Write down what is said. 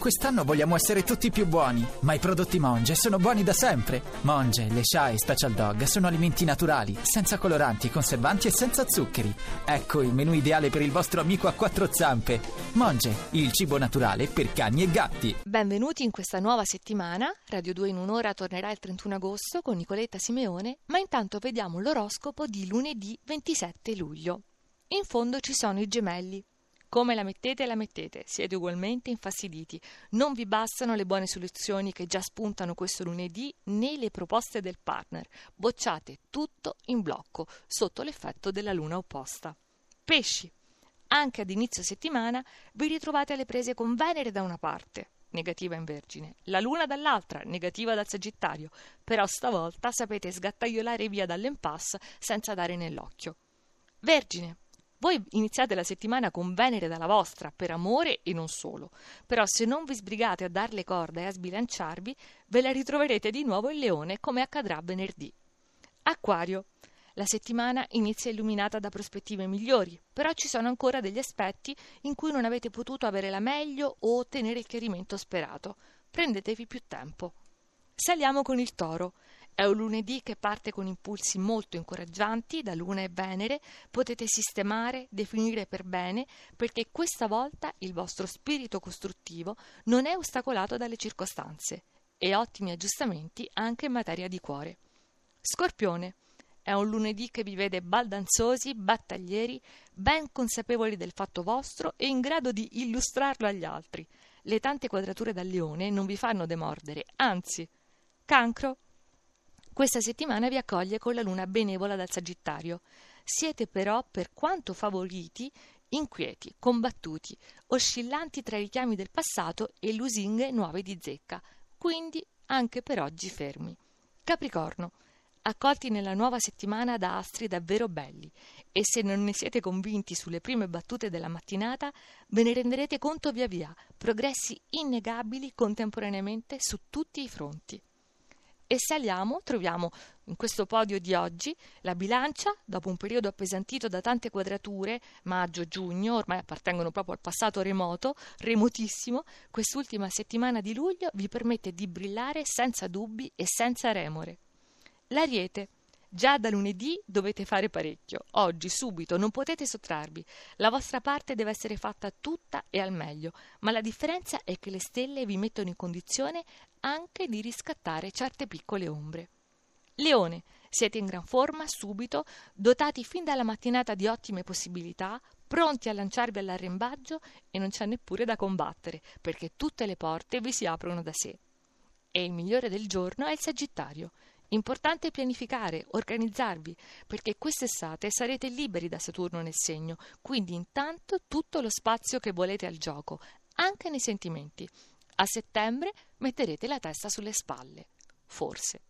Quest'anno vogliamo essere tutti più buoni, ma i prodotti Monge sono buoni da sempre. Monge, le Sha e Special Dog sono alimenti naturali, senza coloranti, conservanti e senza zuccheri. Ecco il menù ideale per il vostro amico a quattro zampe. Monge, il cibo naturale per cani e gatti. Benvenuti in questa nuova settimana. Radio 2 in un'ora tornerà il 31 agosto con Nicoletta Simeone, ma intanto vediamo l'oroscopo di lunedì 27 luglio. In fondo ci sono i gemelli. Come la mettete, la mettete, siete ugualmente infastiditi. Non vi bastano le buone soluzioni che già spuntano questo lunedì né le proposte del partner. Bocciate tutto in blocco, sotto l'effetto della luna opposta. Pesci. Anche ad inizio settimana vi ritrovate alle prese con Venere da una parte, negativa in Vergine, la Luna dall'altra, negativa dal Sagittario, però stavolta sapete sgattaiolare via dall'impasse senza dare nell'occhio. Vergine. Voi iniziate la settimana con Venere dalla vostra, per amore e non solo. Però se non vi sbrigate a dar le corde e a sbilanciarvi, ve la ritroverete di nuovo il leone come accadrà venerdì. Acquario. La settimana inizia illuminata da prospettive migliori, però ci sono ancora degli aspetti in cui non avete potuto avere la meglio o ottenere il chiarimento sperato. Prendetevi più tempo. Saliamo con il toro. È un lunedì che parte con impulsi molto incoraggianti da Luna e Venere, potete sistemare, definire per bene, perché questa volta il vostro spirito costruttivo non è ostacolato dalle circostanze e ottimi aggiustamenti anche in materia di cuore. Scorpione. È un lunedì che vi vede baldanzosi, battaglieri, ben consapevoli del fatto vostro e in grado di illustrarlo agli altri. Le tante quadrature da leone non vi fanno demordere, anzi. Cancro. Questa settimana vi accoglie con la luna benevola dal Sagittario. Siete però, per quanto favoriti, inquieti, combattuti, oscillanti tra i richiami del passato e lusinghe nuove di zecca, quindi anche per oggi fermi. Capricorno. Accolti nella nuova settimana da astri davvero belli e se non ne siete convinti sulle prime battute della mattinata, ve ne renderete conto via via, progressi innegabili contemporaneamente su tutti i fronti e saliamo, troviamo in questo podio di oggi la bilancia, dopo un periodo appesantito da tante quadrature, maggio-giugno, ormai appartengono proprio al passato remoto, remotissimo, quest'ultima settimana di luglio vi permette di brillare senza dubbi e senza remore. L'ariete. Già da lunedì dovete fare parecchio. Oggi, subito, non potete sottrarvi. La vostra parte deve essere fatta tutta e al meglio, ma la differenza è che le stelle vi mettono in condizione anche di riscattare certe piccole ombre. Leone, siete in gran forma subito, dotati fin dalla mattinata di ottime possibilità, pronti a lanciarvi all'arrembaggio e non c'è neppure da combattere, perché tutte le porte vi si aprono da sé. E il migliore del giorno è il Sagittario. Importante pianificare, organizzarvi, perché quest'estate sarete liberi da Saturno nel segno, quindi intanto tutto lo spazio che volete al gioco, anche nei sentimenti. A settembre metterete la testa sulle spalle. Forse.